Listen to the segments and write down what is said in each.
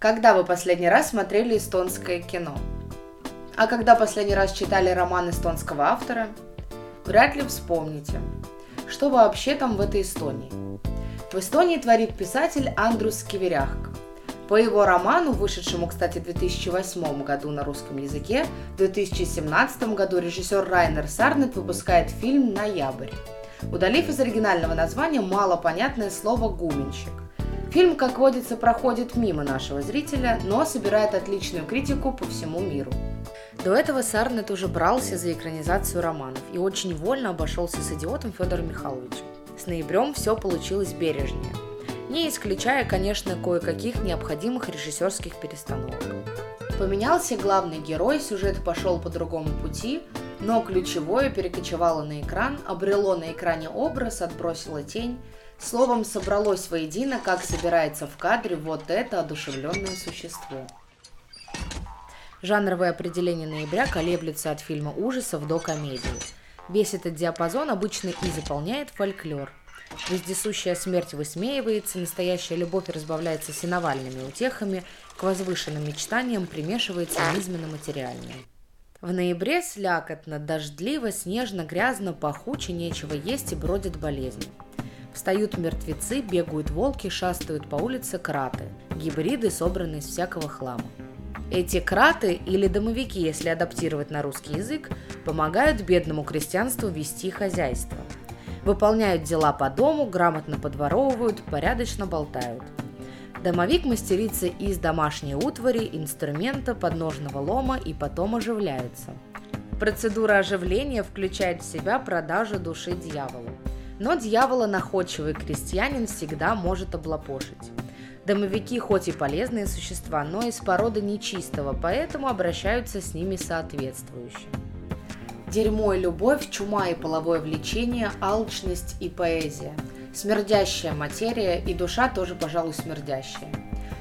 Когда вы последний раз смотрели эстонское кино? А когда последний раз читали роман эстонского автора? Вряд ли вспомните. Что вообще там в этой Эстонии? В Эстонии творит писатель Андрус Киверяхк. По его роману, вышедшему, кстати, в 2008 году на русском языке, в 2017 году режиссер Райнер Сарнет выпускает фильм «Ноябрь», удалив из оригинального названия малопонятное слово «гуменщик». Фильм, как водится, проходит мимо нашего зрителя, но собирает отличную критику по всему миру. До этого Сарнет уже брался за экранизацию романов и очень вольно обошелся с идиотом Федором Михайловичем. С ноябрем все получилось бережнее. Не исключая, конечно, кое-каких необходимых режиссерских перестановок. Поменялся главный герой, сюжет пошел по другому пути, но ключевое перекочевало на экран, обрело на экране образ, отбросило тень, Словом, собралось воедино, как собирается в кадре вот это одушевленное существо. Жанровое определение ноября колеблется от фильма ужасов до комедии. Весь этот диапазон обычно и заполняет фольклор. Вездесущая смерть высмеивается, настоящая любовь разбавляется синовальными утехами, к возвышенным мечтаниям примешивается низменно-материальное. В ноябре слякотно, дождливо, снежно, грязно, пахуче, нечего есть и бродят болезни. Встают мертвецы, бегают волки, шастают по улице краты. Гибриды, собранные из всякого хлама. Эти краты, или домовики, если адаптировать на русский язык, помогают бедному крестьянству вести хозяйство. Выполняют дела по дому, грамотно подворовывают, порядочно болтают. Домовик мастерится из домашней утвари, инструмента, подножного лома и потом оживляется. Процедура оживления включает в себя продажу души дьяволу. Но дьявола находчивый крестьянин всегда может облапошить. Домовики хоть и полезные существа, но из породы нечистого, поэтому обращаются с ними соответствующе. Дерьмо и любовь, чума и половое влечение, алчность и поэзия. Смердящая материя и душа тоже, пожалуй, смердящая.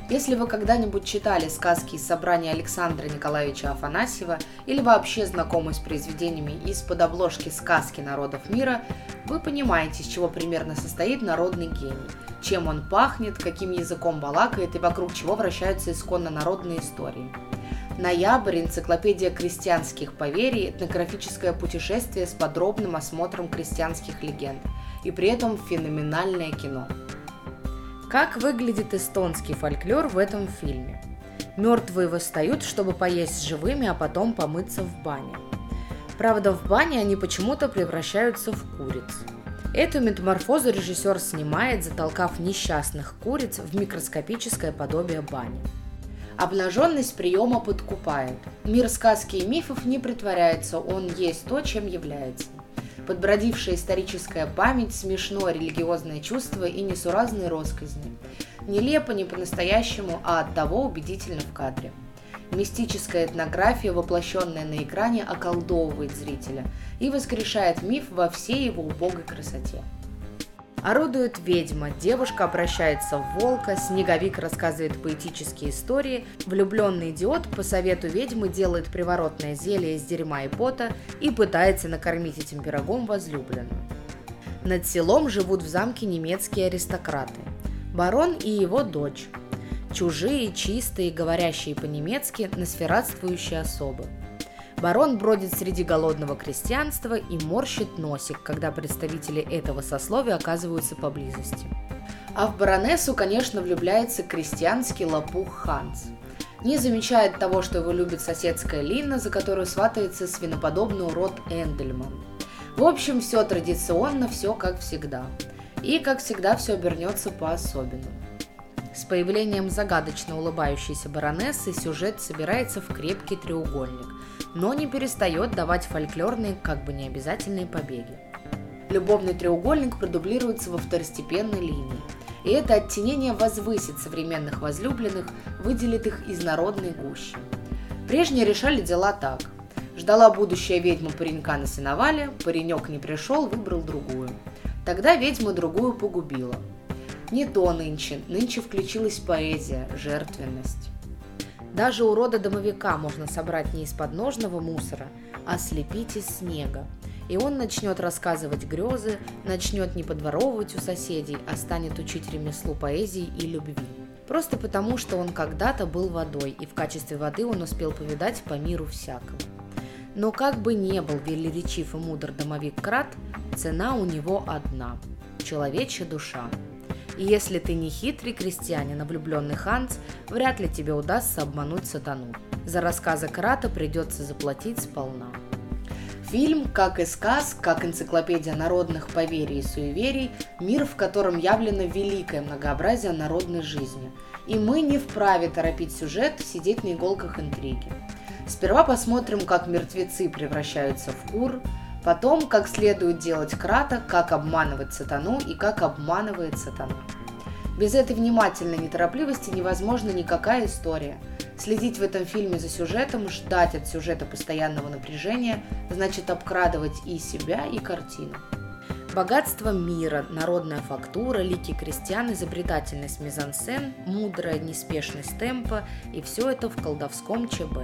Если вы когда-нибудь читали сказки из собрания Александра Николаевича Афанасьева или вообще знакомы с произведениями из-под обложки сказки народов мира, вы понимаете, из чего примерно состоит народный гений, чем он пахнет, каким языком балакает и вокруг чего вращаются исконно народные истории. Ноябрь – энциклопедия крестьянских поверий, этнографическое путешествие с подробным осмотром крестьянских легенд. И при этом феноменальное кино – как выглядит эстонский фольклор в этом фильме? Мертвые восстают, чтобы поесть живыми, а потом помыться в бане. Правда, в бане они почему-то превращаются в куриц. Эту метаморфозу режиссер снимает, затолкав несчастных куриц в микроскопическое подобие бани. Обнаженность приема подкупает. Мир сказки и мифов не притворяется, он есть то, чем является подбродившая историческая память, смешное религиозное чувство и несуразные росказни. Нелепо, не по-настоящему, а от того убедительно в кадре. Мистическая этнография, воплощенная на экране, околдовывает зрителя и воскрешает миф во всей его убогой красоте. Орудует ведьма, девушка обращается в волка, снеговик рассказывает поэтические истории, влюбленный идиот по совету ведьмы делает приворотное зелье из дерьма и пота и пытается накормить этим пирогом возлюбленную. Над селом живут в замке немецкие аристократы. Барон и его дочь. Чужие, чистые, говорящие по-немецки, насфератствующие особы – Барон бродит среди голодного крестьянства и морщит носик, когда представители этого сословия оказываются поблизости. А в баронессу, конечно, влюбляется крестьянский лопух Ханс. Не замечает того, что его любит соседская Лина, за которую сватается свиноподобный урод Эндельман. В общем, все традиционно, все как всегда. И, как всегда, все обернется по-особенному. С появлением загадочно улыбающейся баронессы сюжет собирается в крепкий треугольник, но не перестает давать фольклорные, как бы необязательные побеги. Любовный треугольник продублируется во второстепенной линии, и это оттенение возвысит современных возлюбленных, выделит их из народной гущи. Прежние решали дела так. Ждала будущая ведьма паренька на сеновале, паренек не пришел, выбрал другую. Тогда ведьма другую погубила. Не то нынче, нынче включилась поэзия, жертвенность. Даже у рода домовика можно собрать не из подножного мусора, а слепить из снега. И он начнет рассказывать грезы, начнет не подворовывать у соседей, а станет учить ремеслу поэзии и любви. просто потому, что он когда-то был водой, и в качестве воды он успел повидать по миру всякого. Но как бы не был велеречив и мудр домовик Крат, цена у него одна – человечья душа. И если ты не хитрый крестьянин, а влюбленный Ханс, вряд ли тебе удастся обмануть сатану. За рассказы Крата придется заплатить сполна. Фильм, как и сказ, как энциклопедия народных поверий и суеверий, мир, в котором явлено великое многообразие народной жизни. И мы не вправе торопить сюжет, сидеть на иголках интриги. Сперва посмотрим, как мертвецы превращаются в кур, потом, как следует делать крата, как обманывать сатану и как обманывает сатана. Без этой внимательной неторопливости невозможна никакая история. Следить в этом фильме за сюжетом, ждать от сюжета постоянного напряжения, значит обкрадывать и себя, и картину. Богатство мира, народная фактура, лики крестьян, изобретательность мизансцен, мудрая неспешность темпа и все это в колдовском ЧБ.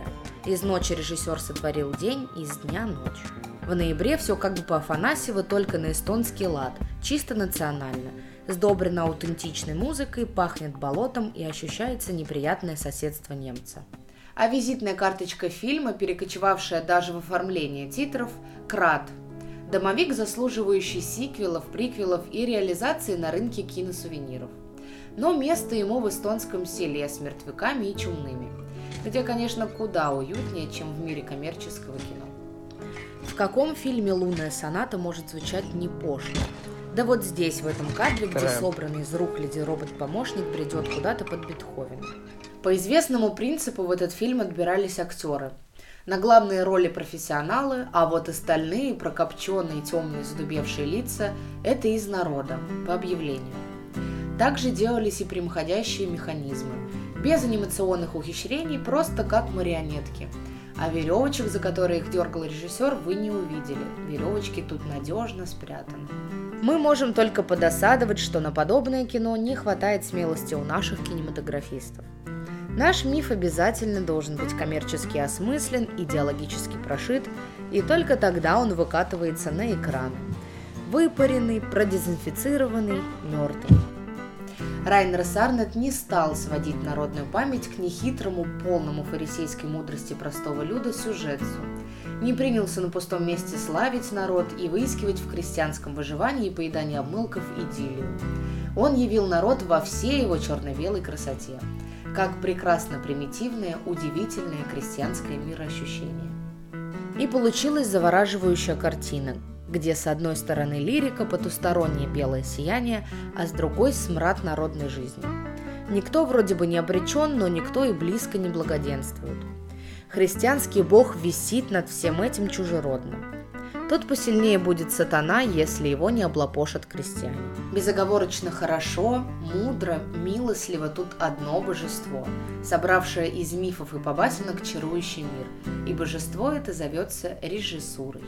Из ночи режиссер сотворил день, из дня ночь. В ноябре все как бы по Афанасьева, только на эстонский лад, чисто национально. Сдобрено аутентичной музыкой, пахнет болотом и ощущается неприятное соседство немца. А визитная карточка фильма, перекочевавшая даже в оформление титров – «Крат», Домовик, заслуживающий сиквелов, приквелов и реализации на рынке киносувениров. Но место ему в эстонском селе с мертвяками и чумными, где, конечно, куда уютнее, чем в мире коммерческого кино. В каком фильме «Лунная соната» может звучать не пошло? Да вот здесь, в этом кадре, где собранный из рук леди робот-помощник бредет куда-то под Бетховена. По известному принципу в этот фильм отбирались актеры – на главные роли профессионалы, а вот остальные прокопченные темные задубевшие лица – это из народа, по объявлению. Также делались и прямоходящие механизмы, без анимационных ухищрений, просто как марионетки. А веревочек, за которые их дергал режиссер, вы не увидели. Веревочки тут надежно спрятаны. Мы можем только подосадовать, что на подобное кино не хватает смелости у наших кинематографистов. Наш миф обязательно должен быть коммерчески осмыслен, идеологически прошит, и только тогда он выкатывается на экран. Выпаренный, продезинфицированный, мертвый. Райнер Сарнет не стал сводить народную память к нехитрому, полному фарисейской мудрости простого люда сюжету. Не принялся на пустом месте славить народ и выискивать в крестьянском выживании и поедании обмылков идиллию. Он явил народ во всей его черно-белой красоте – как прекрасно примитивное, удивительное крестьянское мироощущение. И получилась завораживающая картина, где с одной стороны лирика, потустороннее белое сияние, а с другой смрад народной жизни. Никто вроде бы не обречен, но никто и близко не благоденствует. Христианский бог висит над всем этим чужеродным тот посильнее будет сатана, если его не облапошат крестьяне. Безоговорочно хорошо, мудро, милостливо тут одно божество, собравшее из мифов и побасенок чарующий мир, и божество это зовется режиссурой.